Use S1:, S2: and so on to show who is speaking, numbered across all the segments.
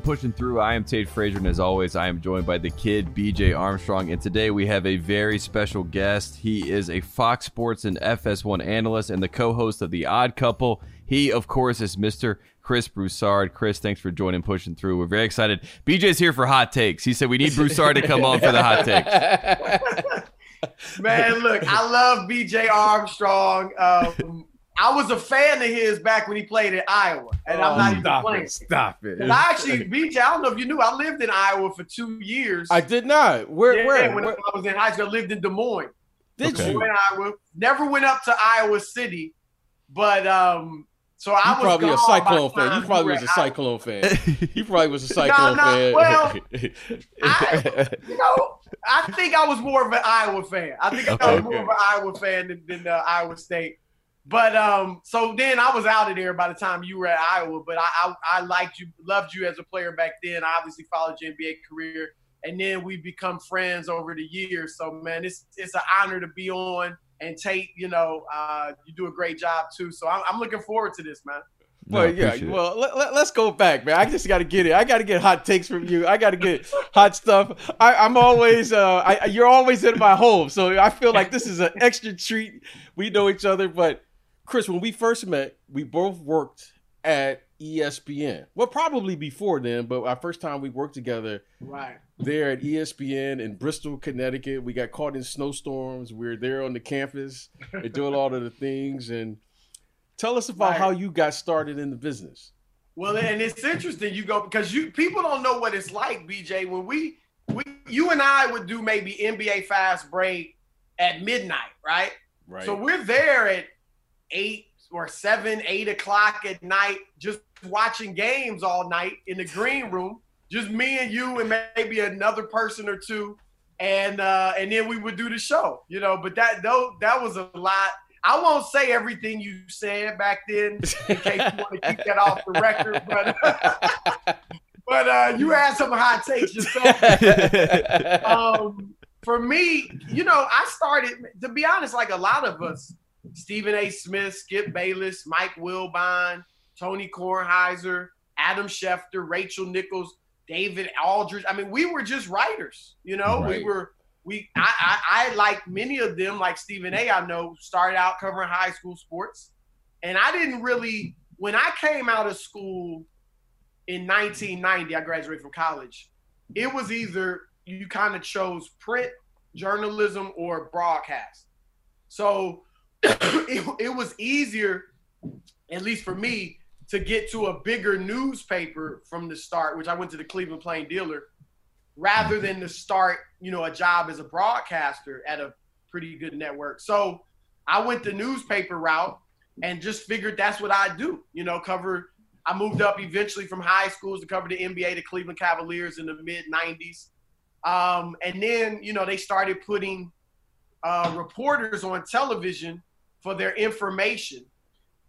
S1: Pushing Through. I am Tate Frazier, and as always, I am joined by the kid BJ Armstrong. And today we have a very special guest. He is a Fox Sports and FS1 analyst and the co-host of The Odd Couple. He, of course, is Mr. Chris Broussard. Chris, thanks for joining Pushing Through. We're very excited. BJ's here for hot takes. He said we need Broussard to come on for the hot takes.
S2: Man, look, I love BJ Armstrong. Um, I was a fan of his back when he played at Iowa, and I'm not even playing.
S3: it. Stop it.
S2: And I actually, BJ, I don't know if you knew, I lived in Iowa for two years.
S3: I did not. Where?
S2: yeah,
S3: where?
S2: when
S3: where
S2: I was in high school, I lived in Des Moines.
S3: did
S1: Okay.
S3: you?
S2: To Iowa. Never went up to Iowa City, but um, so I
S3: You
S2: was
S3: probably a Cyclone fan. You probably was a Cyclone fan. You probably was a Cyclone fan.
S2: well, I- You know, I think I was more of an Iowa fan. I think I
S1: Okay.
S2: was more of an Iowa fan than, than uh, Iowa State. But um, so then I was out of there by the time you were at Iowa. But I, I, I liked you, loved you as a player back then. I obviously followed your NBA career, and then we become friends over the years. So man, it's it's an honor to be on. And Tate, you know, uh, you do a great job too. So I'm, I'm looking forward to this, man.
S1: No,
S3: Well, yeah.
S1: appreciate it.
S3: Well, let, let, us go back, man. I just got to get it. I got to get hot takes from you. I got to get hot stuff. I, I'm always, uh, I, you're always in my home, so I feel like this is an extra treat. We know each other, but Chris, when we first met, we both worked at ESPN. Well, probably before then, but our first time we worked together
S2: Right.
S3: there at ESPN in Bristol, Connecticut. We got caught in snowstorms. We were there on the campus and doing all of the things. And tell us about
S2: Right.
S3: how you got started in the business.
S2: Well, and it's interesting you go because you people don't know what it's like, BJ. When we we you and I would do maybe NBA fast break at midnight, right?
S3: Right.
S2: So we're there at eight or seven, eight o'clock at night, just watching games all night in the green room, just me and you and maybe another person or two, and uh, and then we would do the show, you know. But that though that was a lot. I won't say everything you said back then in case you want to keep that off the record, but but uh, you had some hot takes yourself. um, for me, you know, I started to be honest, like a lot of us, Stephen A. Smith, Skip Bayless, Mike Wilbon, Tony Kornheiser, Adam Schefter, Rachel Nichols, David Aldridge. I mean, we were just writers, you know. We were we I, I I like many of them, like Stephen A. I know, started out covering high school sports. And I didn't really when I came out of school in 1990, I graduated from college. It was either you kind of chose print journalism or broadcast. So it, it was easier, at least for me, to get to a bigger newspaper from the start, which I went to the Cleveland Plain Dealer, rather than to start, you know, a job as a broadcaster at a pretty good network. So I went the newspaper route and just figured that's what I do, you know, cover I moved up eventually from high schools to cover the NBA, the Cleveland Cavaliers in the mid 90s. Um, and then, you know, they started putting uh, reporters on television for their information.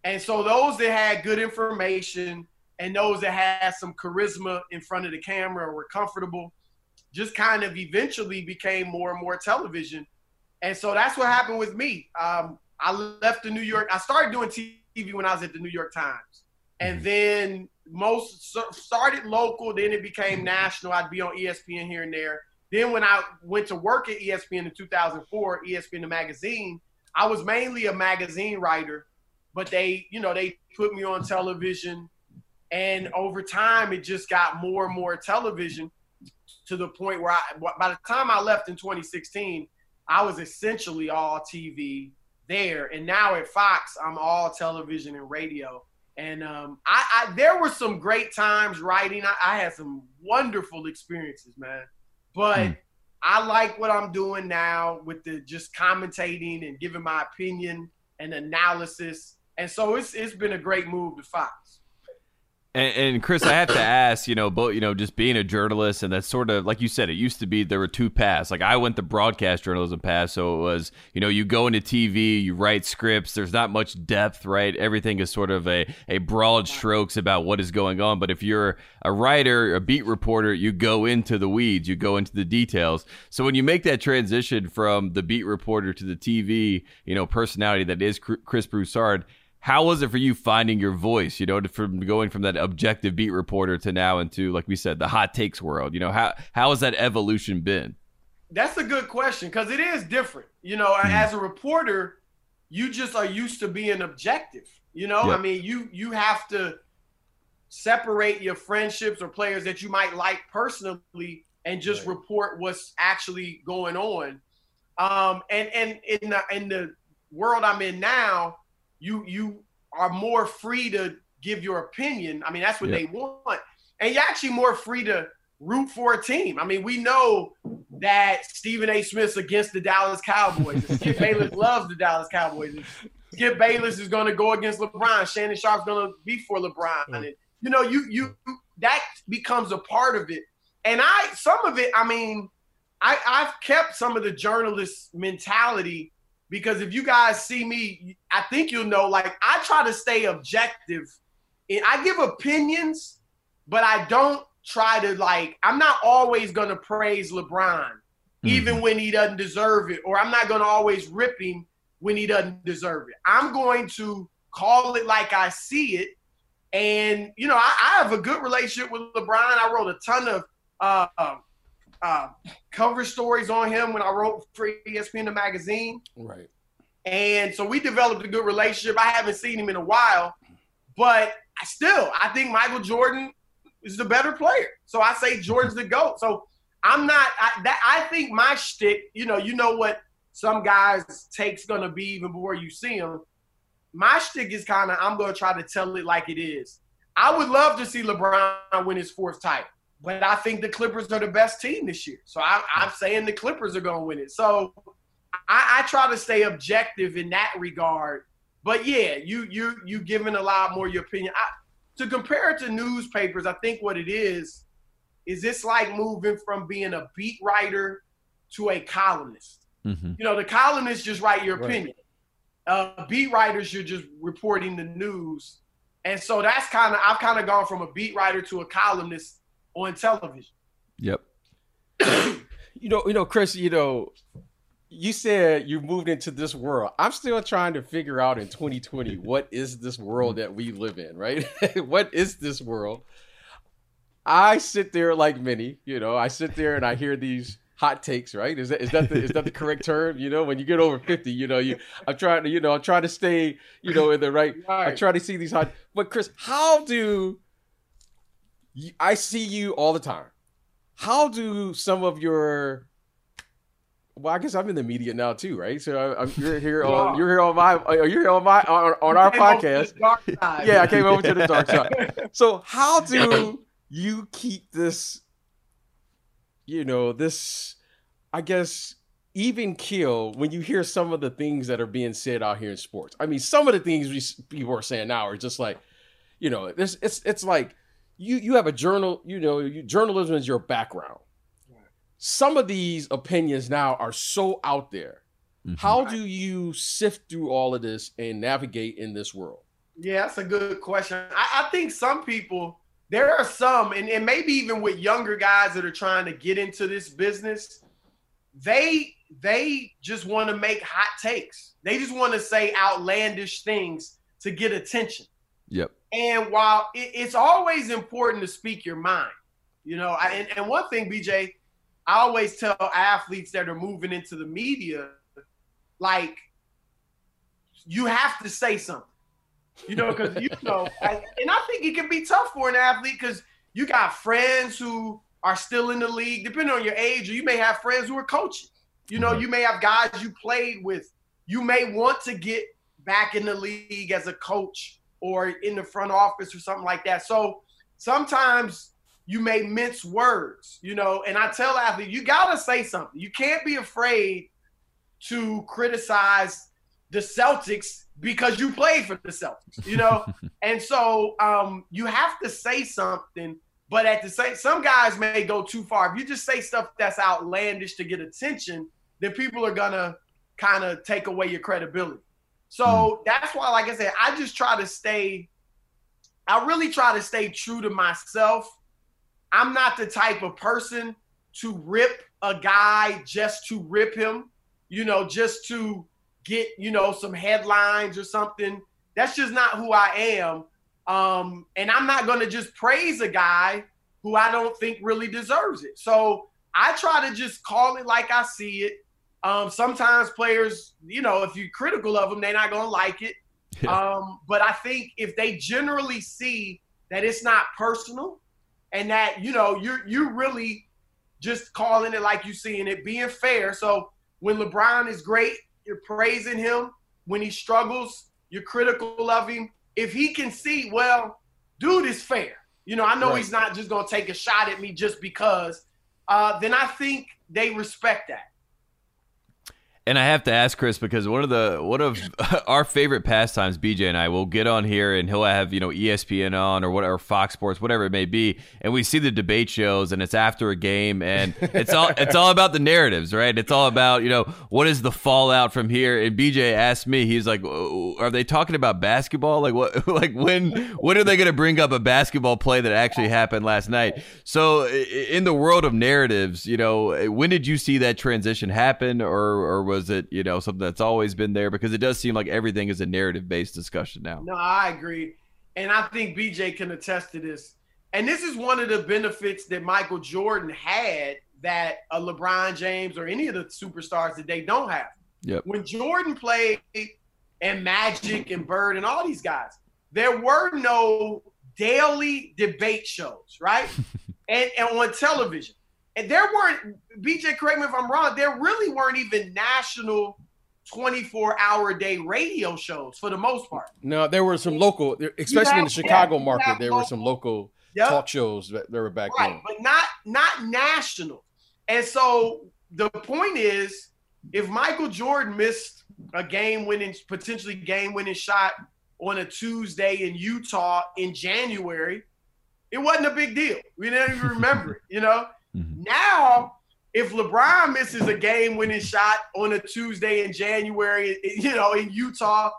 S2: And so those that had good information and those that had some charisma in front of the camera or were comfortable just kind of eventually became more and more television. And so that's what happened with me. Um, I left the New York. I started doing TV when I was at the New York Times and then most started local then it became national i'd be on espn here and there then when i went to work at espn in 2004 espn the magazine i was mainly a magazine writer but they you know they put me on television and over time it just got more and more television to the point where i by the time i left in 2016 i was essentially all tv there and now at fox i'm all television and radio and um, I, I there were some great times writing. I, I had some wonderful experiences, man. But
S1: Hmm.
S2: I like what I'm doing now with the just commentating and giving my opinion and analysis. And so it's it's been a great move to Fox.
S1: And, and Chris, I have to ask, you know, both, you know, just being a journalist, and that's sort of like you said, it used to be there were two paths. Like I went the broadcast journalism path, so it was, you know, you go into TV, you write scripts. There's not much depth, right? Everything is sort of a a broad strokes about what is going on. But if you're a writer, a beat reporter, you go into the weeds, you go into the details. So when you make that transition from the beat reporter to the TV, you know, personality that is Chris Broussard how was it for you finding your voice? You know, from going from that objective beat reporter to now into, like we said, the hot takes world. You know, how how has that evolution been?
S2: That's a good question because it is different. You know, mm. as a reporter, you just are used to being objective. You know, yep. I mean, you you have to separate your friendships or players that you might like personally and just right. report what's actually going on. Um, and and in the in the world I'm in now, you you are more free to give your opinion. I mean, that's what they want, and you're actually more free to root for a team. I mean, we know that Stephen A. Smith's against the Dallas Cowboys. Skip Bayless loves the Dallas Cowboys. Skip Bayless is going to go against LeBron. Shannon Sharpe's going to be for LeBron. Mm. And, you know, you you that becomes a part of it. And I some of it, I mean, I I've kept some of the journalist mentality because if you guys see me, I think you'll know. Like I try to stay objective, and I give opinions, but I don't try to like. I'm not always gonna praise LeBron, mm-hmm. even when he doesn't deserve it, or I'm not gonna always rip him when he doesn't deserve it. I'm going to call it like I see it. And you know, I, I have a good relationship with LeBron. I wrote a ton of uh, um, uh, cover stories on him when I wrote for ESPN the magazine.
S3: Right.
S2: And so we developed a good relationship. I haven't seen him in a while, but I still I think Michael Jordan is the better player. So I say Jordan's the goat. So I'm not I, that. I think my shtick. You know, you know what some guys takes gonna be even before you see him. My shtick is kind of I'm gonna try to tell it like it is. I would love to see LeBron win his fourth title but I think the Clippers are the best team this year. So I, am saying the Clippers are going to win it. So I, I, try to stay objective in that regard. But yeah, you you you giving a lot more your opinion. I, to compare it to newspapers, I think what it is is it's like moving from being a beat writer to a columnist. Mm-hmm. You know, the columnist just write your opinion. Right. Uh, beat writers, you're just reporting the news. And so that's kind of I've kind of gone from a beat writer to a columnist on television.
S1: Yep.
S3: you know, you know, Chris, you know, you said you moved into this world. I'm still trying to figure out in 2020 what is this world that we live in, right? what is this world? I sit there like many, you know, I sit there and I hear these hot takes, right? Is that is that the, is that the correct term? You know, when you get over 50, you know, you I'm trying to, you know, I'm trying to stay, you know, in the right, right. I try to see these hot but Chris, how do I see you all the time. How do some of your well, I guess I'm in the media now too, right? So I, am you're here on you're here on my you're here on my on, on our podcast. Yeah, I came over to the dark side. So how do you keep this, you know, this, I guess, even kill when you hear some of the things that are being said out here in sports? I mean, some of the things we, people are saying now are just like, you know, this it's it's like you you have a journal, you know, you, journalism is your background. Some of these opinions now are so out there. Mm-hmm. How do you sift through all of this and navigate in this world?
S2: Yeah, that's a good question. I, I think some people, there are some, and, and maybe even with younger guys that are trying to get into this business, they they just want to make hot takes. They just want to say outlandish things to get attention.
S1: Yep.
S2: And while it, it's always important to speak your mind, you know, I, and, and one thing, BJ, I always tell athletes that are moving into the media, like, you have to say something, you know, because you know, I, and I think it can be tough for an athlete because you got friends who are still in the league, depending on your age, or you may have friends who are coaching. You know, mm-hmm. you may have guys you played with. You may want to get back in the league as a coach or in the front office or something like that. So sometimes you may mince words, you know, and I tell athletes, you got to say something. You can't be afraid to criticize the Celtics because you played for the Celtics, you know? and so um, you have to say something, but at the same some guys may go too far. If you just say stuff that's outlandish to get attention, then people are gonna kind of take away your credibility. So mm. that's why, like I said, I just try to stay, I really try to stay true to myself. I'm not the type of person to rip a guy just to rip him, you know, just to get, you know, some headlines or something. That's just not who I am. Um, and I'm not going to just praise a guy who I don't think really deserves it. So I try to just call it like I see it. Um, sometimes players, you know, if you're critical of them, they're not going to like it. Um, but I think if they generally see that it's not personal and that, you know, you're, you're really just calling it like you're seeing it, being fair. So when LeBron is great, you're praising him. When he struggles, you're critical of him. If he can see, well, dude is fair. You know, I know right. he's not just going to take a shot at me just because. Uh, then I think they respect that.
S1: And I have to ask Chris because one of the one of our favorite pastimes, BJ and I will get on here and he'll have you know ESPN on or whatever Fox Sports, whatever it may be, and we see the debate shows and it's after a game and it's all it's all about the narratives, right? It's all about you know what is the fallout from here. And BJ asked me, he's like, oh, are they talking about basketball? Like what? Like when when are they going to bring up a basketball play that actually happened last night? So in the world of narratives, you know, when did you see that transition happen, or or was it you know something that's always been there? Because it does seem like everything is a narrative based discussion now.
S2: No, I agree, and I think BJ can attest to this. And this is one of the benefits that Michael Jordan had that a LeBron James or any of the superstars that they don't have.
S1: Yep.
S2: When Jordan played and Magic and Bird and all these guys, there were no daily debate shows, right? and, and on television. And there weren't, BJ, correct me if I'm wrong, there really weren't even national 24 hour day radio shows for the most part.
S3: No, there were some local, especially have, in the Chicago yeah, market, there local, were some local yep. talk shows that, that were back right, then.
S2: But not not national. And so the point is, if Michael Jordan missed a game winning, potentially game winning shot on a Tuesday in Utah in January, it wasn't a big deal. We didn't even remember it, you know? Mm-hmm. Now, if LeBron misses a game winning shot on a Tuesday in January, you know, in Utah,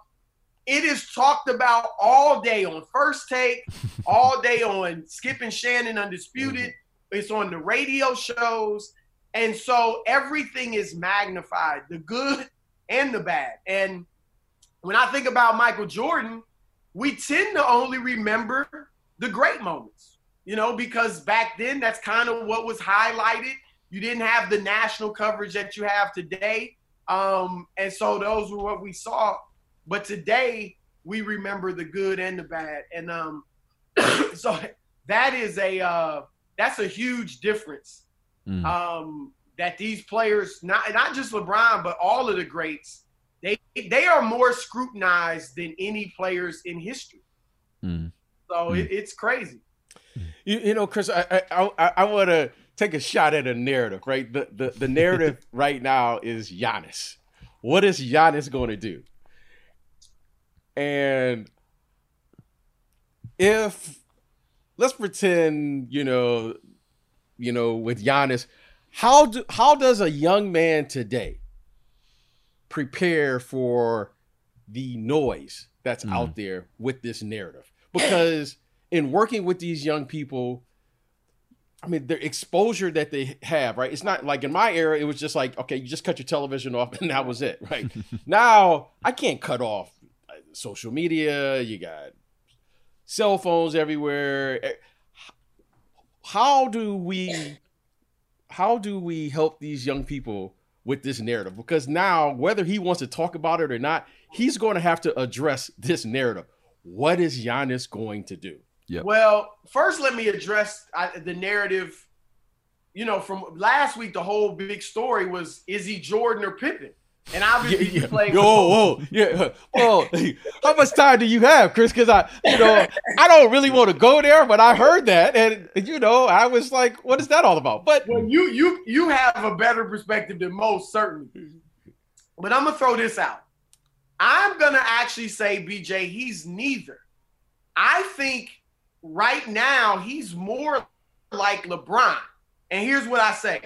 S2: it is talked about all day on First Take, all day on Skip and Shannon Undisputed. Mm-hmm. It's on the radio shows. And so everything is magnified, the good and the bad. And when I think about Michael Jordan, we tend to only remember the great moments you know, because back then that's kind of what was highlighted. You didn't have the national coverage that you have today. Um, and so those were what we saw. But today we remember the good and the bad. And um, so that is a uh, that's a huge difference. Mm. Um, that these players, not not just LeBron, but all of the greats, they they are more scrutinized than any players in history. Mm. So mm. It, it's crazy.
S3: You, you know, Chris, I I, I, I want to take a shot at a narrative, right? The the, the narrative right now is Giannis. What is Giannis going to do? And if let's pretend, you know, you know, with Giannis, how do how does a young man today prepare for the noise that's mm. out there with this narrative? Because in working with these young people, I mean, the exposure that they have, right? It's not like in my era, it was just like, okay, you just cut your television off and that was it, right? now I can't cut off uh, social media. You got cell phones everywhere. Eh, how do we, how do we help these young people with this narrative? Because now, whether he wants to talk about it or not, he's going to have to address this narrative. What is Giannis going to do?
S2: Yep. Well, first, let me address uh, the narrative. You know, from last week, the whole big story was is he Jordan or Pippen? And obviously, yeah, yeah. playing.
S3: Whoa, whoa, yeah. Well, how much time do you have, Chris? Because I, you know, I don't really want to go there, but I heard that, and you know, I was like, what is that all about? But
S2: well, you you you have a better perspective than most, certainly. But I'm gonna throw this out. I'm gonna actually say, BJ, he's neither. I think right now he's more like LeBron. And here's what I say.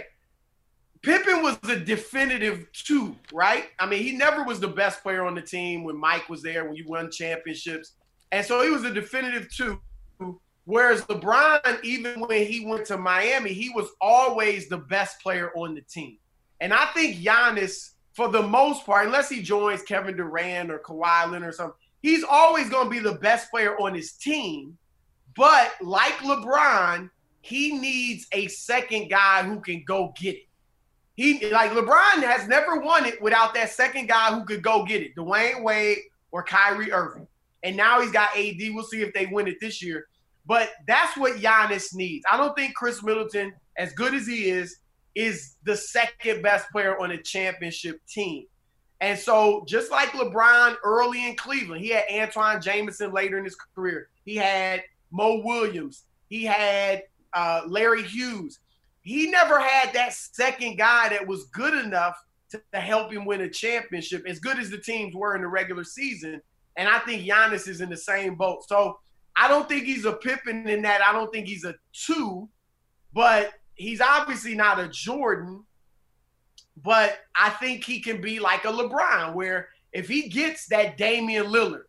S2: Pippen was the definitive two, right? I mean, he never was the best player on the team when Mike was there, when you won championships. And so he was a definitive two. Whereas LeBron, even when he went to Miami, he was always the best player on the team. And I think Giannis, for the most part, unless he joins Kevin Durant or Kawhi Leonard or something, he's always going to be the best player on his team. But like LeBron, he needs a second guy who can go get it. He like LeBron has never won it without that second guy who could go get it, Dwyane Wade or Kyrie Irving. And now he's got AD. We'll see if they win it this year. But that's what Giannis needs. I don't think Khris Middleton, as good as he is, is the second best player on a championship team. And so, just like LeBron early in Cleveland, he had Antawn Jamison later in his career. He had Mo Williams. He had uh, Larry Hughes. He never had that second guy that was good enough to, to help him win a championship, as good as the teams were in the regular season. And I think Giannis is in the same boat. So I don't think he's a Pippen in that. I don't think he's a two, but he's obviously not a Jordan. But I think he can be like a LeBron, where if he gets that Damian Lillard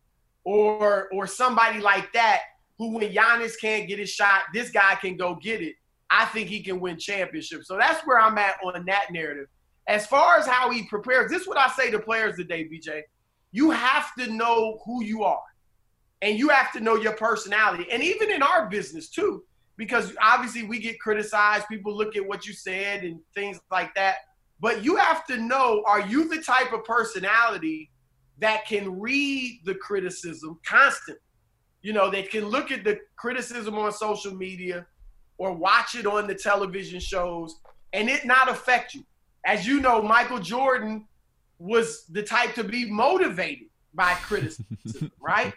S2: or or somebody like that, who when Giannis can't get his shot, this guy can go get it. I think he can win championships. So that's where I'm at on that narrative. As far as how he prepares, this is what I say to players today, BJ. You have to know who you are and you have to know your personality. And even in our business too, because obviously we get criticized, people look at what you said and things like that. But you have to know are you the type of personality that can read the criticism constantly? You know, they can look at the criticism on social media or watch it on the television shows and it not affect you. As you know, Michael Jordan was the type to be motivated by criticism, right?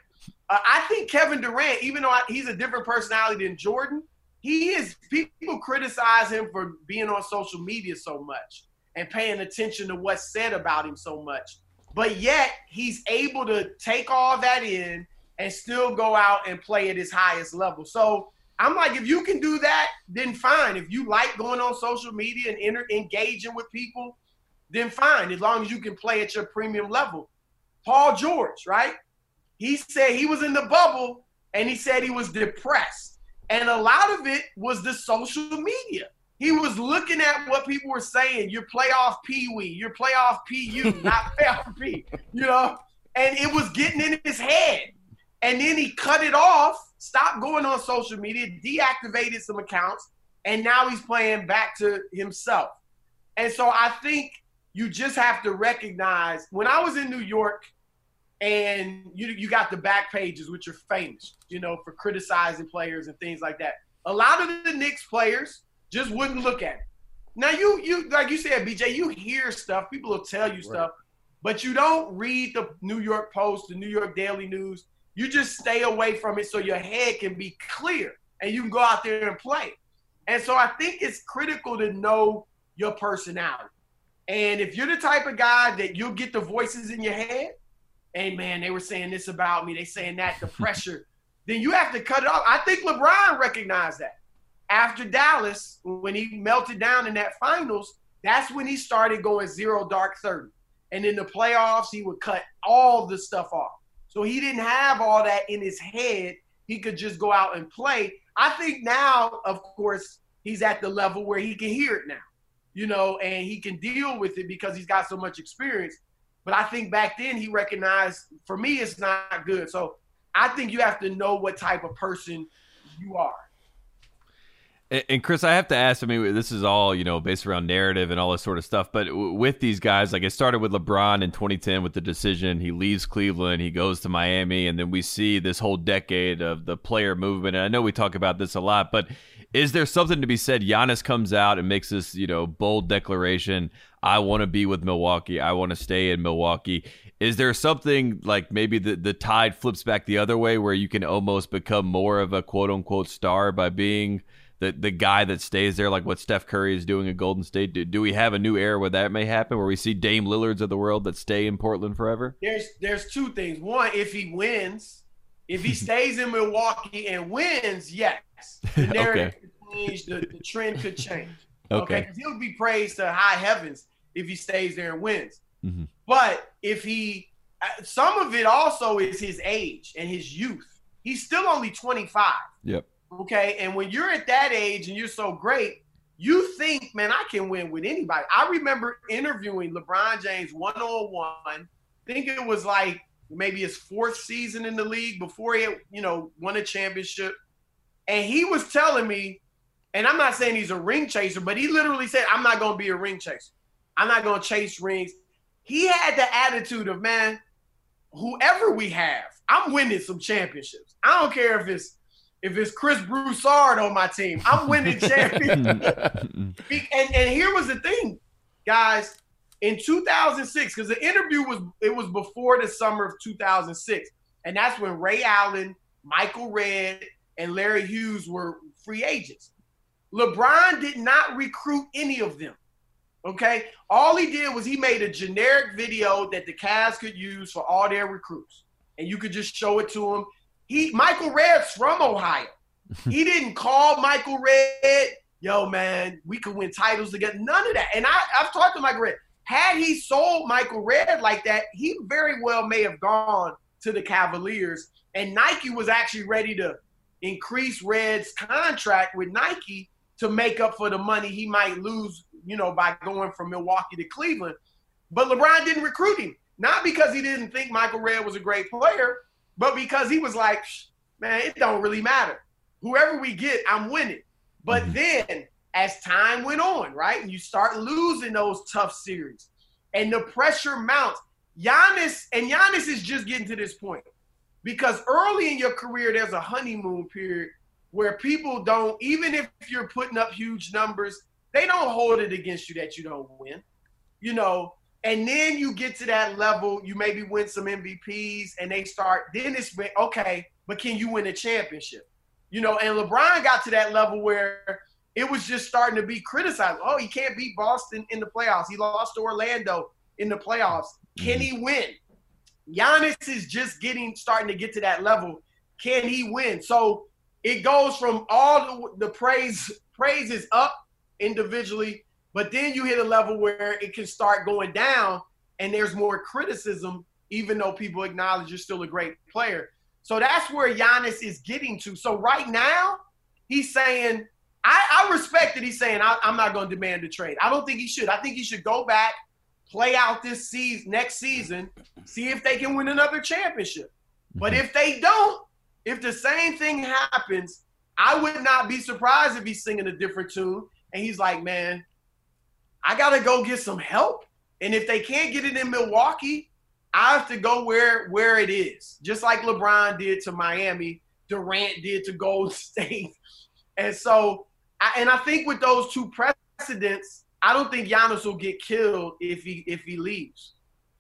S2: Uh, I think Kevin Durant, even though he's a different personality than Jordan, he is. People criticize him for being on social media so much and paying attention to what's said about him so much. But yet he's able to take all that in and still go out and play at his highest level. So I'm like, if you can do that, then fine. If you like going on social media and inter- engaging with people, then fine. As long as you can play at your premium level. Paul George, right? he said he was in the bubble and he said he was depressed. And a lot of it was the social media. He was looking at what people were saying. You're playoff Pee Wee, you're playoff PU, not playoff P, you know? And it was getting in his head. And then he cut it off, stopped going on social media, deactivated some accounts, and now he's playing back to himself. And so I think you just have to recognize when I was in New York, and you you got the back pages which are famous, you know, for criticizing players and things like that. A lot of the Knicks players just wouldn't look at it. Now you you like you said, BJ, you hear stuff, people will tell you right. stuff, but you don't read the New York Post, the New York Daily News. You just stay away from it so your head can be clear and you can go out there and play. And so I think it's critical to know your personality. And if you're the type of guy that you'll get the voices in your head, hey man, they were saying this about me, they saying that, the pressure, then you have to cut it off. I think LeBron recognized that. After Dallas, when he melted down in that finals, that's when he started going zero dark 30. And in the playoffs, he would cut all the stuff off. So he didn't have all that in his head. He could just go out and play. I think now, of course, he's at the level where he can hear it now, you know, and he can deal with it because he's got so much experience. But I think back then he recognized for me it's not good. So I think you have to know what type of person you are.
S1: And Chris, I have to ask. I mean, this is all you know, based around narrative and all this sort of stuff. But with these guys, like it started with LeBron in 2010 with the decision. He leaves Cleveland, he goes to Miami, and then we see this whole decade of the player movement. And I know we talk about this a lot, but is there something to be said? Giannis comes out and makes this, you know, bold declaration. I want to be with Milwaukee. I want to stay in Milwaukee. Is there something like maybe the, the tide flips back the other way where you can almost become more of a quote unquote star by being the, the guy that stays there, like what Steph Curry is doing at Golden State? Do, do we have a new era where that may happen, where we see Dame Lillards of the world that stay in Portland forever?
S2: There's there's two things. One, if he wins, if he stays in Milwaukee and wins, yes, the narrative okay. could change. The, the trend could change. Okay, okay? he'll be praised to high heavens if he stays there and wins. Mm-hmm. But if he, uh, some of it also is his age and his youth. He's still only 25.
S1: Yep.
S2: Okay, and when you're at that age and you're so great, you think, man, I can win with anybody. I remember interviewing LeBron James one on one. Think it was like maybe his fourth season in the league before he had, you know, won a championship. And he was telling me, and I'm not saying he's a ring chaser, but he literally said, I'm not going to be a ring chaser. I'm not going to chase rings. He had the attitude of, man, whoever we have, I'm winning some championships. I don't care if it's if it's Chris Broussard on my team. I'm winning championships. and, and here was the thing, guys. In 2006, because the interview was it was before the summer of 2006, and that's when Ray Allen, Michael Redd, and Larry Hughes were free agents. LeBron did not recruit any of them. Okay. All he did was he made a generic video that the Cavs could use for all their recruits. And you could just show it to him. He Michael Redd's from Ohio. he didn't call Michael Redd, yo, man, we could win titles together. None of that. And I, I've talked to Michael Redd. Had he sold Michael Redd like that, he very well may have gone to the Cavaliers. And Nike was actually ready to increase Redd's contract with Nike to make up for the money he might lose you know, by going from Milwaukee to Cleveland. But LeBron didn't recruit him, not because he didn't think Michael Redd was a great player, but because he was like, man, it don't really matter. Whoever we get, I'm winning. But mm-hmm. then as time went on, right, and you start losing those tough series and the pressure mounts, Giannis, and Giannis is just getting to this point because early in your career, there's a honeymoon period where people don't, even if you're putting up huge numbers, they don't hold it against you that you don't win, you know. And then you get to that level, you maybe win some MVPs, and they start. Then it's okay, but can you win a championship? You know, and LeBron got to that level where it was just starting to be criticized. Oh, he can't beat Boston in the playoffs. He lost to Orlando in the playoffs. Can mm-hmm. he win? Giannis is just getting starting to get to that level. Can he win? So it goes from all the, the praise praises up individually, but then you hit a level where it can start going down and there's more criticism, even though people acknowledge you're still a great player. So that's where Giannis is getting to. So right now, he's saying, I, I respect that he's saying, I, am not going to demand a trade. I don't think he should. I think he should go back, play out this season, next season, see if they can win another championship. But mm-hmm. if they don't, if the same thing happens, I would not be surprised if he's singing a different tune and he's like, man, I gotta go get some help. And if they can't get it in Milwaukee, I have to go where where it is. Just like LeBron did to Miami, Durant did to Golden State. And so, I, and I think with those two precedents, I don't think Giannis will get killed if he if he leaves.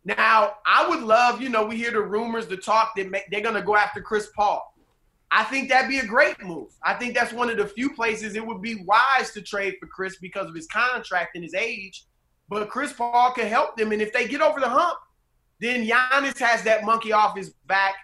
S2: Now, I would love, you know, we hear the rumors, the talk that they're going to go after Chris Paul. I think that'd be a great move. I think that's one of the few places it would be wise to trade for Chris because of his contract and his age. But Chris Paul can help them, and if they get over the hump, then Giannis has that monkey off his back,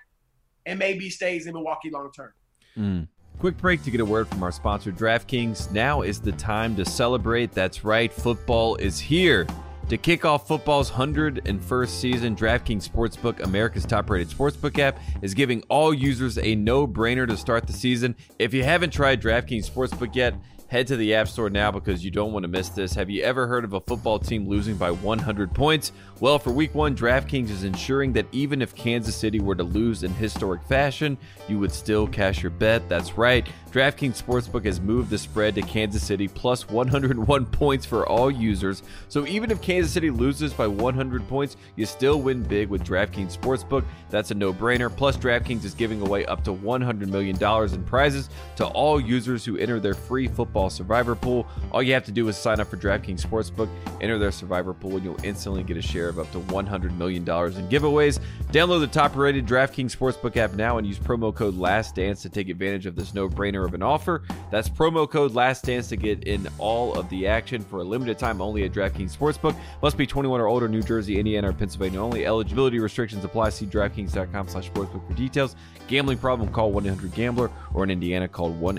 S2: and maybe stays in Milwaukee long term.
S1: Mm. Quick break to get a word from our sponsor, DraftKings. Now is the time to celebrate. That's right, football is here. To kick off football's 101st season, DraftKings Sportsbook, America's top rated sportsbook app, is giving all users a no brainer to start the season. If you haven't tried DraftKings Sportsbook yet, head to the App Store now because you don't want to miss this. Have you ever heard of a football team losing by 100 points? Well, for week one, DraftKings is ensuring that even if Kansas City were to lose in historic fashion, you would still cash your bet. That's right. DraftKings Sportsbook has moved the spread to Kansas City plus 101 points for all users. So even if Kansas City loses by 100 points, you still win big with DraftKings Sportsbook. That's a no brainer. Plus, DraftKings is giving away up to $100 million in prizes to all users who enter their free football survivor pool. All you have to do is sign up for DraftKings Sportsbook, enter their survivor pool, and you'll instantly get a share of up to $100 million in giveaways. Download the top rated DraftKings Sportsbook app now and use promo code LASTDANCE to take advantage of this no brainer of an offer. That's promo code LASTDANCE to get in all of the action for a limited time only at DraftKings Sportsbook. Must be 21 or older, New Jersey, Indiana, or Pennsylvania only. Eligibility restrictions apply. See DraftKings.com slash sportsbook for details. Gambling problem, call 1 800 Gambler, or in Indiana, call 1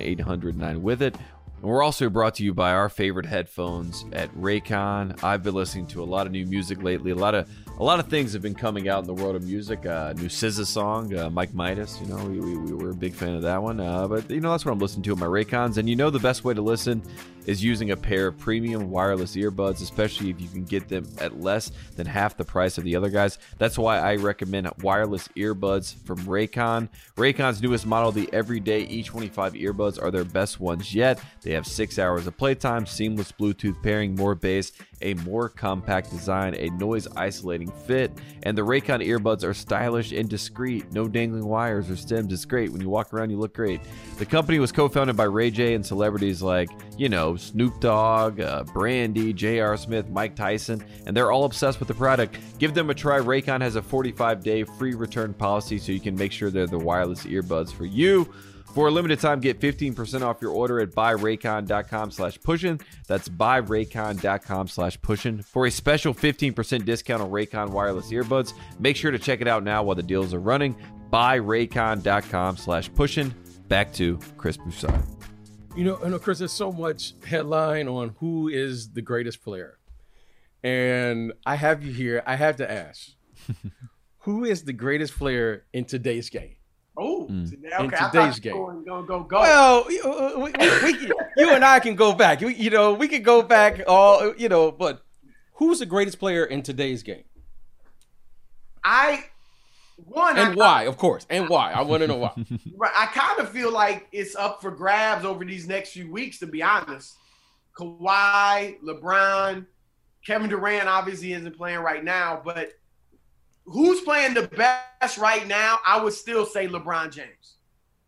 S1: 800 9 with it. And we're also brought to you by our favorite headphones at Raycon. I've been listening to a lot of new music lately. A lot of a lot of things have been coming out in the world of music. Uh, new SZA song, uh, Mike Midas. You know, we, we, we, were a big fan of that one. Uh, but you know, that's what I'm listening to at my Raycons. And you know, the best way to listen is using a pair of premium wireless earbuds, especially if you can get them at less than half the price of the other guys. That's why I recommend wireless earbuds from Raycon. Raycon's newest model, the Everyday E25 earbuds, are their best ones yet. They have six hours of playtime, seamless Bluetooth pairing, more bass, a more compact design, a noise isolating fit, and the Raycon earbuds are stylish and discreet. No dangling wires or stems. It's great. When you walk around, you look great. The company was co founded by Ray J and celebrities like, you know, Snoop Dogg, uh, Brandy, J.R. Smith, Mike Tyson, and they're all obsessed with the product. Give them a try. Raycon has a 45 day free return policy so you can make sure they're the wireless earbuds for you. For a limited time, get 15% off your order at buyraycon.com slash pushin. That's buyraycon.com slash pushin. For a special 15% discount on Raycon wireless earbuds, make sure to check it out now while the deals are running. Buyraycon.com slash pushin. Back to Chris Broussard.
S3: You know, you know, Chris, there's so much headline on who is the greatest player. And I have you here. I have to ask, who is the greatest player in today's game?
S2: Oh,
S1: Mm.
S2: okay.
S3: In today's game.
S2: Go, go, go.
S3: Well, we, we, we, we you and I can go back. We- You know, we can go back all, you know, but who's the greatest player in today's game?
S2: I one
S3: And
S2: I,
S3: why, of course. And why? I want to know why.
S2: Right, I kind of feel like it's up for grabs over these next few weeks, to be honest. Kawhi, LeBron, Kevin Durant obviously isn't playing right now, but who's playing the best right now? I would still say LeBron James.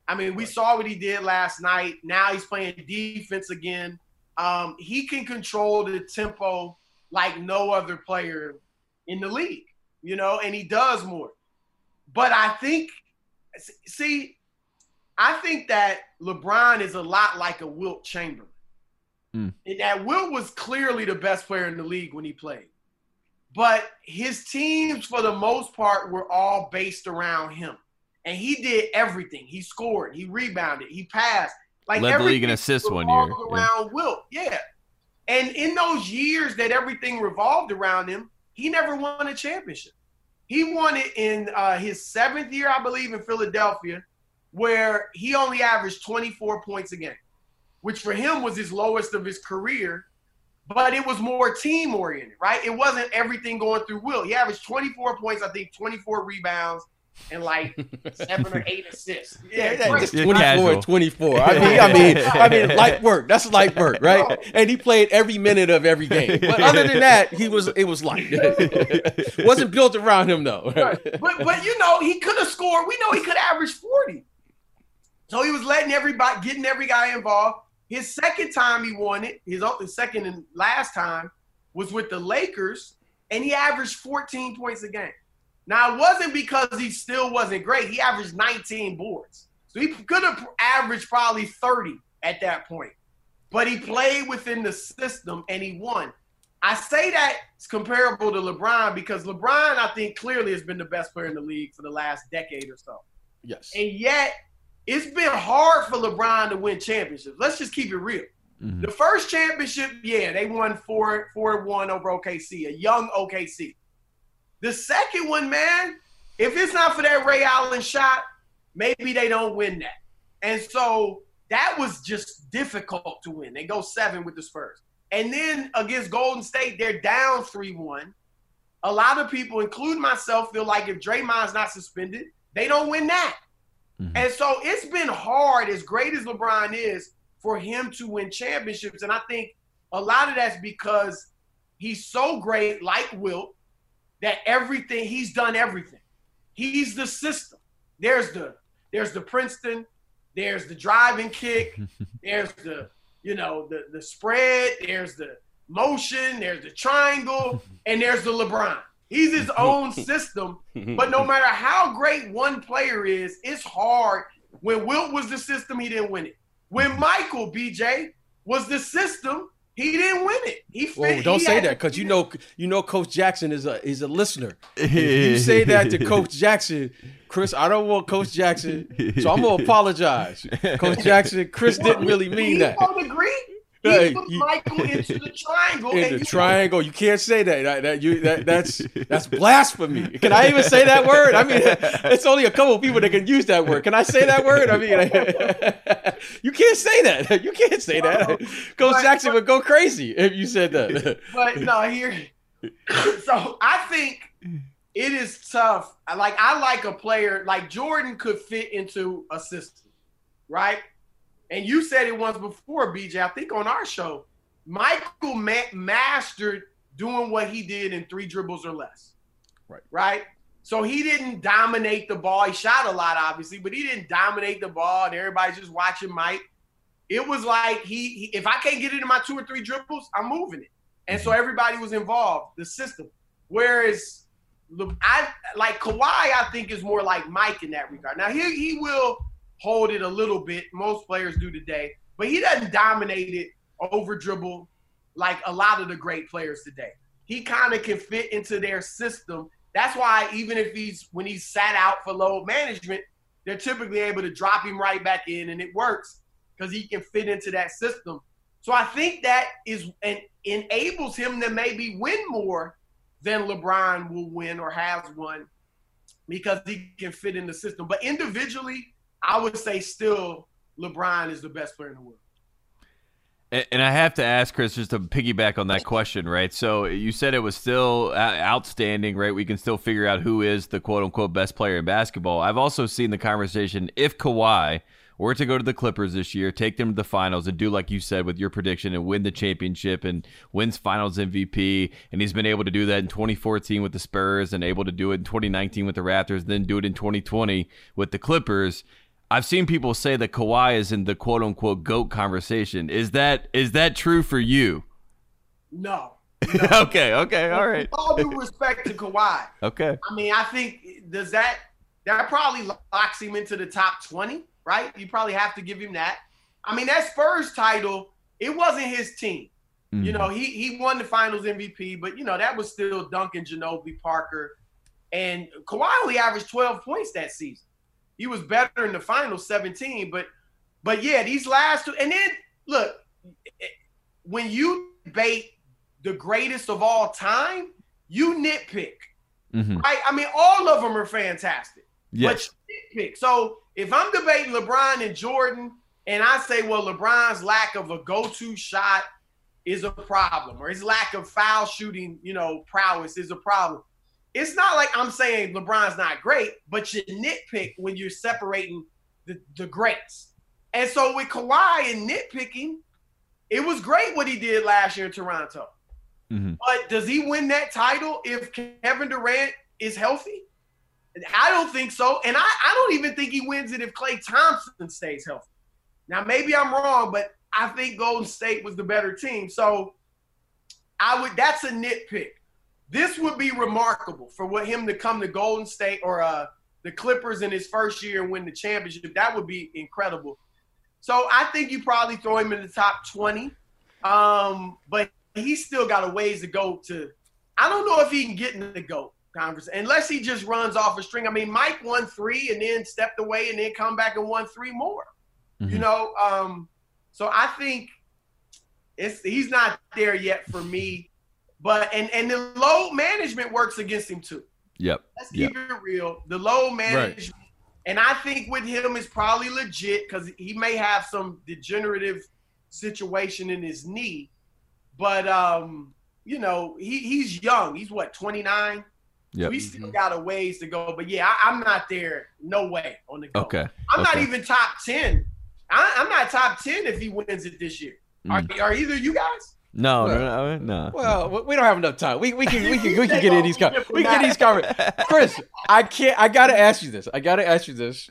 S2: I mean, we saw what he did last night. Now he's playing defense again. Um, he can control the tempo like no other player in the league, you know, and he does more. But I think see, I think that LeBron is a lot like a Wilt Chamberlain.
S1: Mm.
S2: And that Wilt was clearly the best player in the league when he played. But his teams, for the most part, were all based around him. And he did everything. He scored, he rebounded, he passed. Like
S1: Led the league in assists one year.
S2: revolved
S1: Yeah.
S2: Around Wilt, yeah. And in those years that everything revolved around him, he never won a championship. He won it in uh, his seventh year, I believe, in Philadelphia, where he only averaged 24 points a game, which for him was his lowest of his career. But it was more team oriented, right? It wasn't everything going through Will. He averaged 24 points, I think 24 rebounds, and like seven or eight assists. Yeah,
S3: Yeah,
S2: great.
S3: just 24
S1: casual.
S3: and 24. I mean, I mean, I mean, light work. That's light work, right? And he played every minute of every game. But other than that, he was it was light. Wasn't built around him though.
S2: Right. But but you know, he could have scored. We know he could average 40. So he was letting everybody getting every guy involved. His second time he won it, his second and last time was with the Lakers, and he averaged 14 points a game. Now it wasn't because he still wasn't great. He averaged 19 boards. So he could have averaged probably 30 at that point. But he played within the system and he won. I say that it's comparable to LeBron because LeBron, I think, clearly has been the best player in the league for the last decade or so.
S3: Yes.
S2: And yet, it's been hard for LeBron to win championships. Let's just keep it real.
S1: Mhm.
S2: The first championship, yeah, they won four, four to one over OKC, a young OKC. The second one, man, if it's not for that Ray Allen shot, maybe they don't win that. And so that was just difficult to win. They go seven with the Spurs. And then against Golden State, they're down 3 1. A lot of people, including myself, feel like if Draymond's not suspended, they don't win that.
S1: Mhm.
S2: And so it's been hard, as great as LeBron is, for him to win championships. And I think a lot of that's because he's so great, like Wilt, that everything he's done everything. He's the system. There's the there's the Princeton, there's the driving kick, there's the you know the the spread, there's the motion, there's the triangle, and there's the LeBron. He's his own system. But no matter how great one player is, it's hard. When Wilt was the system, he didn't win it. When Michael BJ was the system, he didn't win it. He
S3: Whoa, don't
S2: he
S3: say that because you know you know Coach Jackson is a is a listener. If you say that to Coach Jackson, Chris, I don't want Coach Jackson, so I'm gonna apologize. Coach Jackson, Chris didn't really mean
S2: he
S3: that.
S2: won't agree. He put
S3: you-
S2: Michael into the triangle.
S3: in the
S2: you-
S3: triangle. You can't say that. That, that you that, that's that's blasphemy. Can I even say that word? I mean, it's only a couple people that can use that word. Can I say that word? I mean, you can't say that. You can't say that. Coach
S2: But-
S3: Jackson would go crazy if you said that.
S2: But no, here. so I think it is tough. Like I like a player like Jordan could fit into a system, right? And you said it once before, BJ. I think on our show, Michael ma- mastered doing what he did in three dribbles or less.
S3: Right.
S2: Right. So he didn't dominate the ball. He shot a lot, obviously, but he didn't dominate the ball, and everybody's just watching Mike. It was like he, he if I can't get it in my two or three dribbles, I'm moving it. And so mm-hmm. everybody was involved, the system. Whereas I like Kawhi, I think is more like Mike in that regard. Now he he will hold it a little bit. Most players do today, but he doesn't dominate it over dribble like a lot of the great players today. He kind of can fit into their system. That's why even if he's when he's sat out for load management, they're typically able to drop him right back in, and it works because he can fit into that system. So I think that is and enables him to maybe win more than LeBron will win or has won because he can fit in the system. But individually, I would say still LeBron is the best player in the world.
S1: And I have to ask Chris just to piggyback on that question, right? So you said it was still outstanding, right? We can still figure out who is the quote unquote best player in basketball. I've also seen the conversation if Kawhi were to go to the Clippers this year, take them to the finals, and do like you said with your prediction and win the championship and wins Finals MVP, and he's been able to do that in 2014 with the Spurs and able to do it in 2019 with the Raptors, then do it in 2020 with the Clippers. I've seen people say that Kawhi is in the quote unquote GOAT conversation. Is that is that true for you?
S2: No.
S1: okay, okay, all right.
S2: With all due respect to Kawhi,
S1: Okay.
S2: I mean, I think does that that probably locks him into the top 20, right? You probably have to give him that. I mean, that Spurs title, it wasn't his team. You
S1: Mm.
S2: know, he he won the Finals MVP, but you know that was still Duncan, Ginobili, Parker, and Kawhi only averaged 12 points that season. He was better in the final 17, but but yeah, these last two, and then look, when you debate the greatest of all time, you nitpick,
S1: Mhm.
S2: right? I mean, all of them are fantastic.
S1: Yes.
S2: But you nitpick. So if I'm debating LeBron and Jordan, and I say, well, LeBron's lack of a go-to shot is a problem, or his lack of foul shooting, you know, prowess is a problem. It's not like I'm saying LeBron's not great, but you nitpick when you're separating the, the greats. And so with Kawhi and nitpicking, it was great what he did last year in Toronto.
S1: Mhm.
S2: But does he win that title if Kevin Durant is healthy? I don't think so. And I, I don't even think he wins it if Klay Thompson stays healthy. Now, maybe I'm wrong, but I think Golden State was the better team. So I would that's a nitpick. This would be remarkable for what him to come to Golden State or uh, the Clippers in his first year and win the championship. That would be incredible. So I think you probably throw him in the top 20. Um, but he's still got a ways to go to. I don't know if he can get in the GOAT conversation unless he just runs off a string. I mean, Mike won three and then stepped away and then come back and won three more. You
S1: Mhm.
S2: know, um, so I think it's he's not there yet for me. But and and the load management works against him too.
S1: Yep.
S2: Let's keep it real. The load management, and I think with him is probably legit because he may have some degenerative situation in his knee, but um, you know he he's young. He's what twenty nine.
S1: Yep.
S2: We still got a ways to go, but yeah, I, I'm not there. No way on the go.
S1: Okay.
S2: I'm not even top ten. I, I'm not top ten if he wins it this year. Are,
S1: Mm.
S2: are either you guys?
S1: No,
S3: Well-
S1: no, no, no.
S3: Well, we- we don't have enough time. We, we can we can we can get in these com- we can get these conversations. Chris, I can't. I gotta ask you this. I gotta ask you this.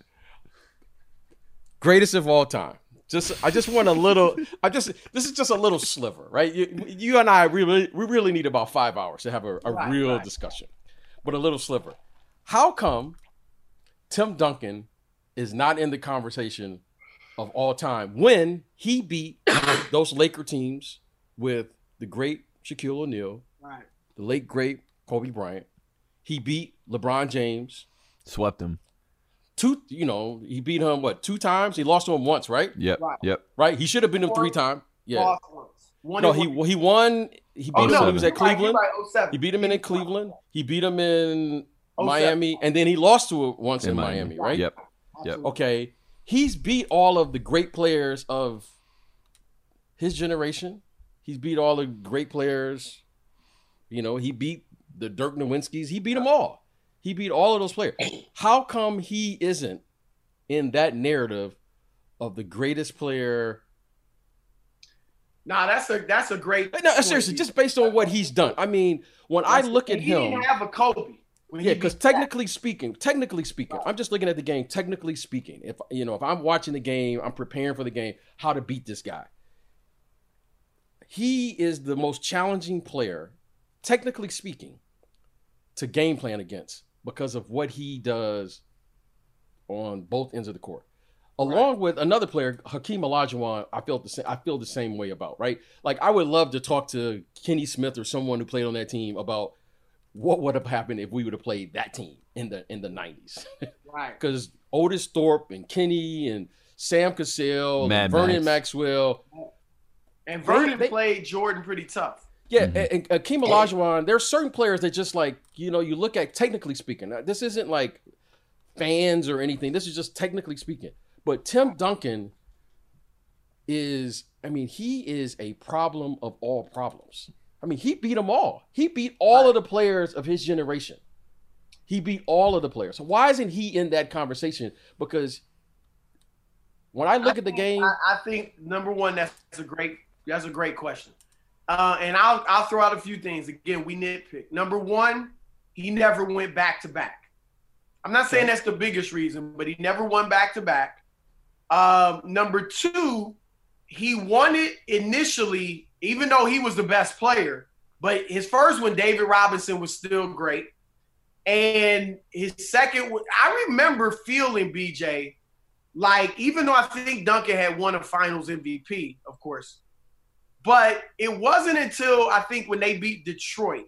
S3: Greatest of all time. Just I just want a little. I just this is just a little sliver, right? You, you and I really we really need about five hours to have a, a
S2: Right,
S3: real
S2: right.
S3: discussion, but a little sliver. How come Tim Duncan is not in the conversation of all time when he beat those Laker teams with the great Shaquille O'Neal,
S2: Right.
S3: the late great Kobe Bryant. He beat LeBron James
S1: Swept him.
S3: two. You know, he beat him what two times? He lost to him once, right?
S1: Yep.
S2: Right.
S1: Yep.
S3: Right. He should have beaten him three times. Yeah.
S2: lost once.
S3: No, he
S2: one.
S3: he won. He beat
S2: Oh
S3: him
S2: no,
S3: when he was at Cleveland.
S2: right, oh,
S3: He beat him in, in Cleveland. He beat him in
S2: 07.
S3: Miami, and then he lost to it once in,
S1: In
S3: Miami,
S1: Miami.
S3: right?
S1: Yep.
S2: Absolutely.
S3: Okay. He's beat all of the great players of his generation. He's beat all the great players. You know, he beat the Dirk Nowitzkis. He beat them all. He beat all of those players. How come he isn't in that narrative of the greatest player?
S2: Nah, that's a that's a great.
S3: No, seriously, just based on what he's done. I mean, when I look at
S2: And he
S3: him,
S2: didn't have a Kobe.
S3: Yeah, because technically speaking, technically speaking, I'm just looking at the game. Technically speaking, if you know, if I'm watching the game, I'm preparing for the game, how to beat this guy. He is the most challenging player, technically speaking, to game plan against because of what he does on both ends of the court. Along with another player, Hakeem Olajuwon, I felt the same. I feel the same way about right. Like I would love to talk to Kenny Smith or someone who played on that team about what would have happened if we would have played that team in the in the nineties.
S2: right.
S3: Because Otis Thorpe and Kenny and Sam Cassell,
S1: Mad
S3: and Vernon
S1: Max.
S3: Maxwell,
S2: And Vernon
S3: they-
S2: played Jordan pretty tough.
S3: yeah,
S1: Mhm.
S3: and, and Akeem Olajuwon. There's certain players that just like you know you look at technically speaking. now, This isn't like fans or anything. This is just technically speaking. But Tim Duncan is, I mean, he is a problem of all problems. I mean, he beat them all. He beat all of the players of his generation. He beat all of the players. So why isn't he in that conversation? Because when I look at the
S2: think-
S3: game,
S2: I, I think number one, that's a great that's a great question. Uh, and I'll I'll throw out a few things. Again, we nitpick. Number one, he never went back to back. I'm not saying that's the biggest reason, but he never won back to back. Um, number two, he won it initially, even though he was the best player. But his first one, David Robinson, was still great. And his second, I remember feeling BJ like, even though I think Duncan had won a finals MVP, of course, but it wasn't until I think when they beat Detroit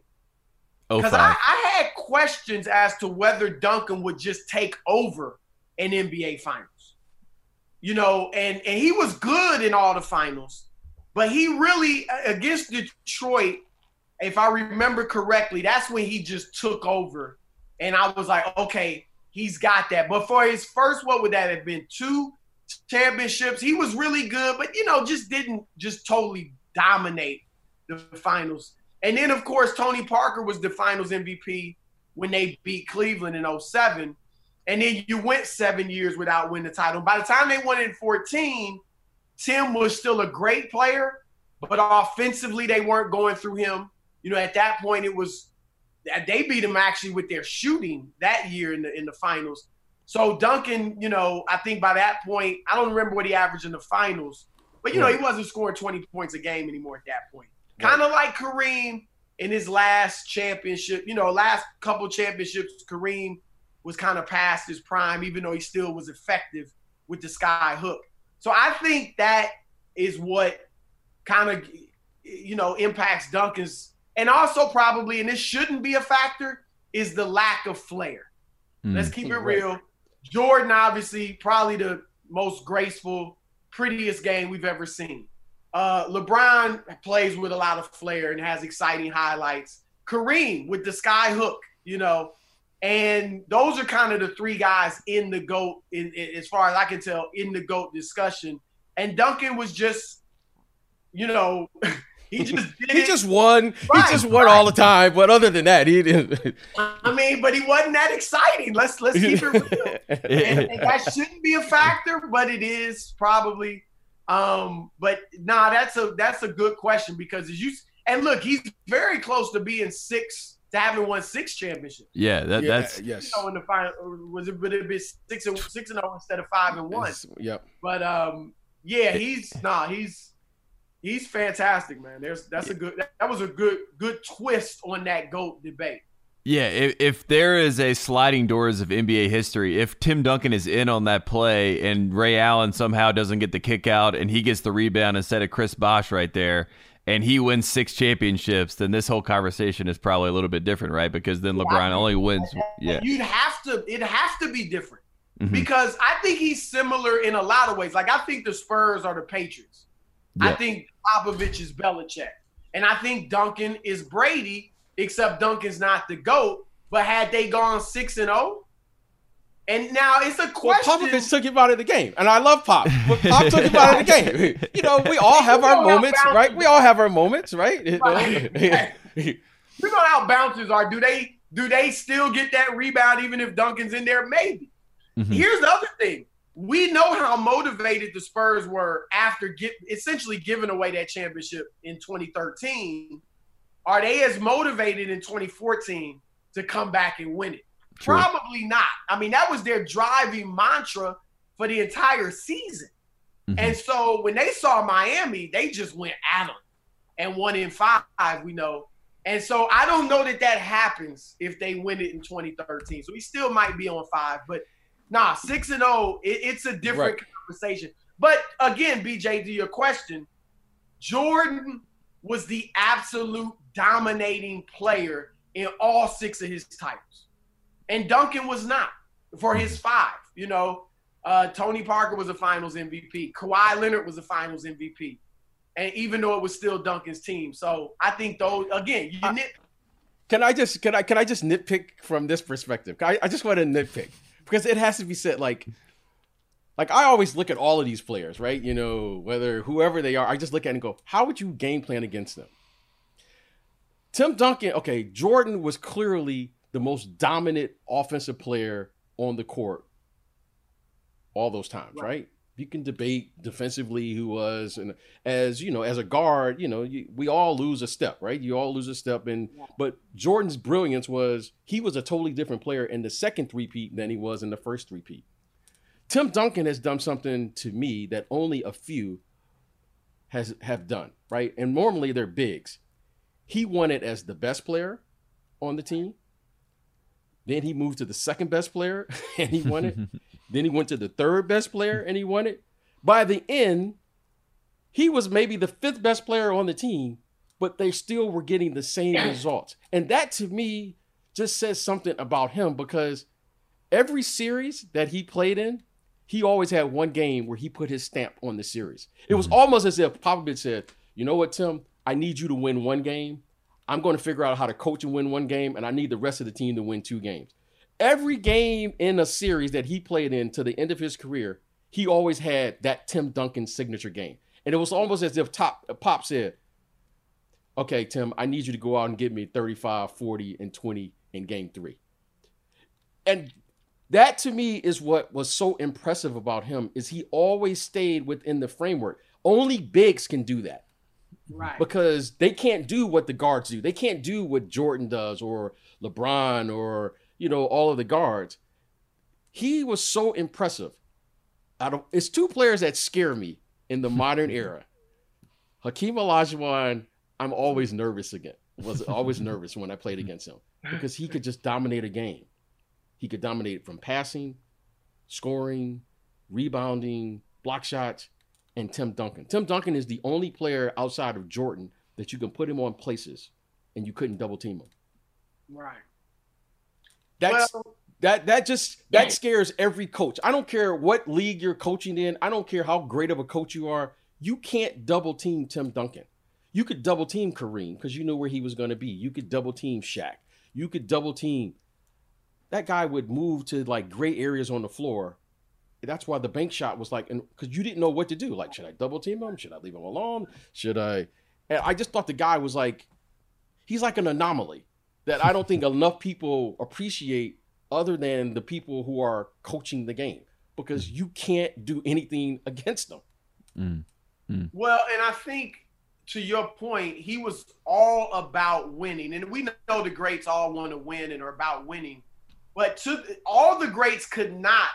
S1: Oh
S2: because I. I had questions as to whether Duncan would just take over an NBA finals. You know, and and he was good in all the finals, but he really against Detroit, if I remember correctly, that's when he just took over. And I was like, okay, he's got that. But for his first, what would that have been? Two championships. He was really good, but you know, just didn't just totally dominate the finals. And then, of course, Tony Parker was the finals MVP when they beat Cleveland in 07. And then you went seven years without winning the title. By the time they won in 14, Tim was still a great player, but offensively, they weren't going through him. You know, at that point, it was they beat him actually with their shooting that year in the in the finals. So Duncan, you know, I think by that point, I don't remember what he averaged in the finals, but you know, he wasn't scoring 20 points a game anymore at that point. Kind of like Kareem in his last championship, you know, last couple championships, Kareem was kind of past his prime, even though he still was effective with the sky hook. So I think that is what kind of, you know, impacts Duncan's, and also probably, and this shouldn't be a factor, is the lack of flair.
S1: Mm.
S2: Let's keep it real. Jordan, obviously, probably the most graceful, prettiest game we've ever seen. Uh, LeBron plays with a lot of flair and has exciting highlights. Kareem with the sky hook, you know, and those are kind of the three guys in the goat, in, in- as far as I can tell, in the goat discussion. And Duncan was just, you know, he just did
S3: he just won.
S2: Right,
S3: he just won all the time. But other than that, he didn't.
S2: I mean, but he wasn't that exciting. Let's let's keep it real. and, and that shouldn't be a factor, but it is probably. Um, but nah, that's a that's a good question because as you and look, he's very close to being six to having won six championships.
S1: yeah, that,
S3: Yeah,
S1: that's
S3: yes.
S2: You know, in the final was it would it be six and six and zero instead of five and one?
S3: It's- Yep.
S2: But um, yeah, he's nah, he's he's fantastic, man. There's that's a good that was a good good twist on that goat debate.
S1: Yeah, if, if there is a sliding doors of NBA history, if Tim Duncan is in on that play and Ray Allen somehow doesn't get the kick out and he gets the rebound instead of Chris Bosh right there and he wins six championships, then this whole conversation is probably a little bit different, right? Because then LeBron only wins. Yeah.
S2: You'd have to it has to be different.
S1: Mhm.
S2: because I think he's similar in a lot of ways. Like I think the Spurs are the Patriots. I think Popovich is Belichick. And I think Duncan is Brady, except Duncan's not the GOAT. But had they gone 6 and 0, and now it's a question.
S3: Well, Popovich took him out of the game, and I love Pop, but Pop took him out of the game. You know, we all have our moments, right? We all have our moments, right?
S2: We're gonna out bouncers are. Do they do they still get that rebound even if Duncan's in there? Maybe. Mm-hmm. Here's the other thing. We know how motivated the Spurs were after get, essentially giving away that championship in 2013. Are they as motivated in 2014 to come back and win it? True. Probably not. I mean, that was their driving mantra for the entire season. Mm-hmm. And so when they saw Miami, they just went at them and won in five, we know. And so I don't know that that happens if they win it in 2013. So we still might be on five, but nah, six and zero, oh, it's a different right. conversation. But again, BJ, to your question, Jordan was the absolute dominating player in all six of his titles and Duncan was not for his five. You know, uh, Tony Parker was a Finals MVP. Kawhi Leonard was a Finals MVP, and even though it was still Duncan's team, so I think those again, you nit-
S3: Can I just can I can I just nitpick from this perspective? I, I just want to nitpick because it has to be said like. Like I always look at all of these players, right? You know, whether whoever they are, I just look at and go, how would you game plan against them? Tim Duncan, okay, Jordan was clearly the most dominant offensive player on the court all those times, right? right? You can debate defensively who was, and as you know, as a guard, you know, you, we all lose a step, right? You all lose a step, and yeah. but Jordan's brilliance was he was a totally different player in the second three-peat than he was in the first three-peat. Tim Duncan has done something to me that only a few has have done, right? And normally they're bigs. He won it as the best player on the team. Then he moved to the second best player and he won it. then he went to the third best player and he won it. By the end, he was maybe the fifth best player on the team, but they still were getting the same results. And that to me just says something about him because every series that he played in, he always had one game where he put his stamp on the series. It was mm-hmm. almost as if Popovich said, You know what, Tim? I need you to win one game I'm going to figure out how to coach and win one game, and I need the rest of the team to win two games. Every game in a series that he played in to the end of his career, he always had that Tim Duncan signature game. And it was almost as if Top Pop said, Okay, Tim, I need you to go out and give me 35, 40, and 20 in game three. And that to me is what was so impressive about him is he always stayed within the framework. Only bigs can do that.
S2: Right.
S3: Because they can't do what the guards do. They can't do what Jordan does or LeBron or, you know, all of the guards. He was so impressive. Out of it's two players that scare me in the modern era. Hakeem Olajuwon, I'm always nervous again. Was always nervous when I played against him because he could just dominate a game. He could dominate from passing, scoring, rebounding, block shots and Tim Duncan. Tim Duncan is the only player outside of Jordan that you can put him on places and you couldn't double team him.
S2: Right.
S3: That's well, that that just that scares every coach. I don't care what league you're coaching in. I don't care how great of a coach you are. You can't double team Tim Duncan. You could double team Kareem because you knew where he was going to be. You could double team Shaq. You could double team. That guy would move to like gray areas on the floor that's why the bank shot was like, and because you didn't know what to do. Like, should I double team him? Should I leave him alone? Should I? And I just thought the guy was like, he's like an anomaly that I don't think enough people appreciate, other than the people who are coaching the game, because you can't do anything against them.
S2: Mm. Mm. Well, and I think to your point, he was all about winning, and we know the greats all want to win and are about winning. But to all the greats could not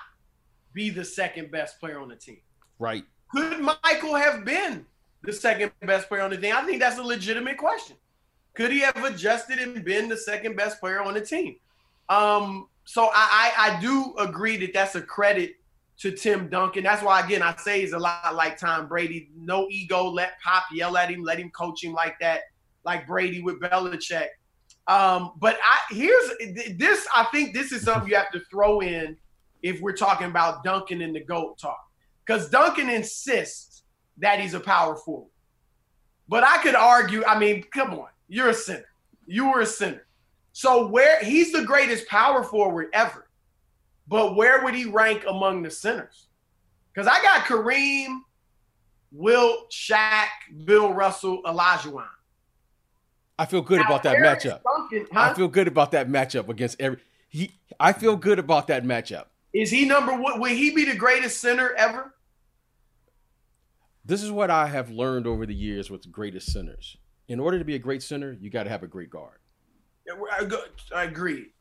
S2: be the second best player on the team?
S3: Right.
S2: Could Michael have been the second best player on the team? I think that's a legitimate question. Could he have adjusted and been the second best player on the team? Um, so I, I, I do agree that that's a credit to Tim Duncan. That's why again I say he's a lot like Tom Brady. No ego. Let Pop yell at him. Let him coach him like that, like Brady with Belichick. Um, but I here's this. I think this is something you have to throw in if we're talking about Duncan and the GOAT talk. Because Duncan insists that he's a power forward. But I could argue, I mean, come on, you're a center. You were a center. So where he's the greatest power forward ever. But where would he rank among the centers? Because I got Kareem, Wilt, Shaq, Bill Russell, Olajuwon.
S3: I feel good
S2: Now,
S3: about that
S2: Darius
S3: matchup.
S2: Duncan,
S3: I feel good about that matchup against every. He, I feel good about that matchup.
S2: Is he number one? Will he be the greatest center ever?
S3: This is what I have learned over the years with the greatest centers. In order to be a great center, you got to have a great guard.
S2: I I agree.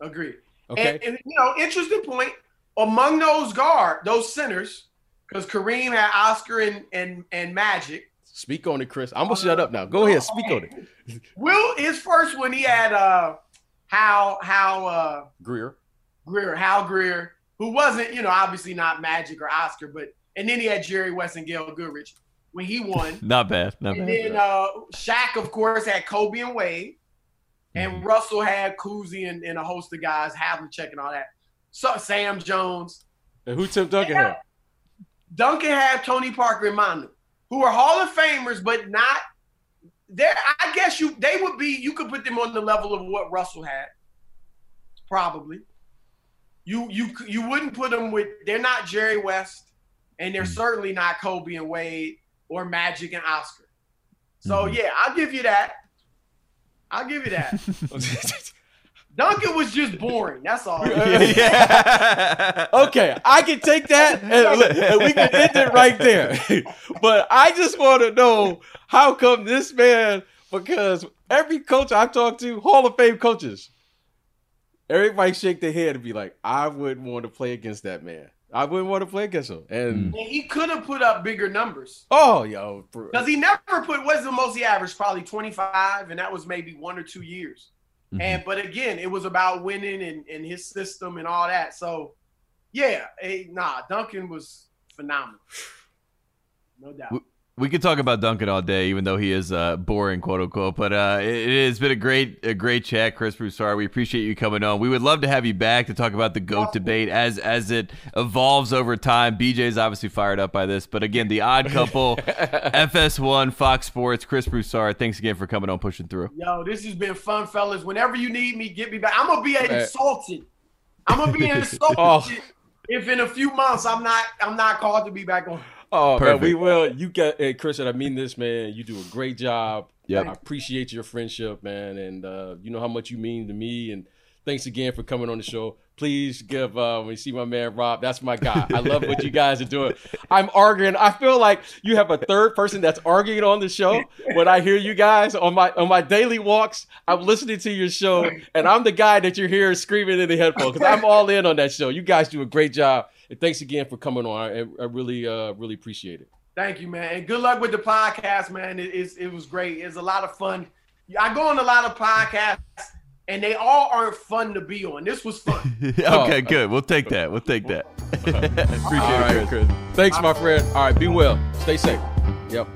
S2: Agree.
S3: Okay.
S2: And, and, you know, interesting point. Among those guard, those centers, because Kareem had Oscar and, and and Magic.
S3: speak on it, Chris. I'm gonna shut up now. Go ahead, speak on it.
S2: Wilt his first one he had uh Hal Hal uh
S3: Greer.
S2: Greer, Hal Greer, who wasn't, you know, obviously not Magic or Oscar, but and then he had Jerry West and Gail Goodrich when he won.
S1: Not bad. Not
S2: And
S1: bad.
S2: then uh Shaq, of course, had Kobe and Wade. And Russell had Cousy and, and a host of guys, Havlicek and all that. So Sam Jones.
S3: And who Tim Duncan had?
S2: Duncan had Tony Parker and Manu, who are Hall of Famers, but not there. I guess you they would be. You could put them on the level of what Russell had, probably. You you you wouldn't put them with. They're not Jerry West, and they're
S1: Mhm.
S2: certainly not Kobe and Wade or Magic and Oscar. So
S1: Mhm.
S2: yeah, I'll give you that. I'll give you that. Duncan was just boring. That's all.
S1: yeah.
S3: okay, I can take that and, and we can end it right there. but I just want to know how come this man, because every coach I talk to, Hall of Fame coaches, everybody shake their head and be like, I wouldn't want to play against that man. I wouldn't want to play against him. And
S2: And he could have put up bigger numbers.
S3: oh, yo.
S2: Because he never put what's the most he averaged? Probably 25, and that was maybe one or two years.
S1: Mhm.
S2: And but again, it was about winning and, and his system and all that. So yeah, eh, nah, Duncan was phenomenal. No doubt.
S1: We could talk about Duncan all day, even though he is uh, boring, quote unquote. But uh, it, it has been a great, a great chat, Chris Broussard. We appreciate you coming on. We would love to have you back to talk about the goat debate as as it evolves over time. BJ's obviously fired up by this, but again, the Odd Couple, FS1, Fox Sports, Chris Broussard. Thanks again for coming on, pushing through.
S2: Yo, this has been fun, fellas. Whenever you need me, get me back. I'm gonna be
S3: Right.
S2: insulted. I'm gonna be insulted
S3: Oh.
S2: if in a few months I'm not I'm not called to be back on.
S3: Oh man, we will. You got hey, Chris, and I mean this, man. You do a great job.
S1: Yeah,
S3: I appreciate your friendship, man, and uh, you know how much you mean to me. And thanks again for coming on the show. Please give uh, when you see my man Rob, that's my guy. I love what you guys are doing. I'm arguing. I feel like you have a third person that's arguing on the show. When I hear you guys on my on my daily walks, I'm listening to your show, and I'm the guy that you're here screaming in the headphones because I'm all in on that show. You guys do a great job, and thanks again for coming on. I, I really uh, really appreciate it.
S2: Thank you, man. And good luck with the podcast, man. It, it was great. It's a lot of fun. I go on a lot of podcasts, and they all aren't fun to be on. This was fun.
S1: Oh, okay, good. We'll take that. We'll take that. appreciate
S3: All
S1: it,
S3: right,
S1: Chris.
S3: Chris. Thanks, my friend. All right, be well. Stay safe. Yep.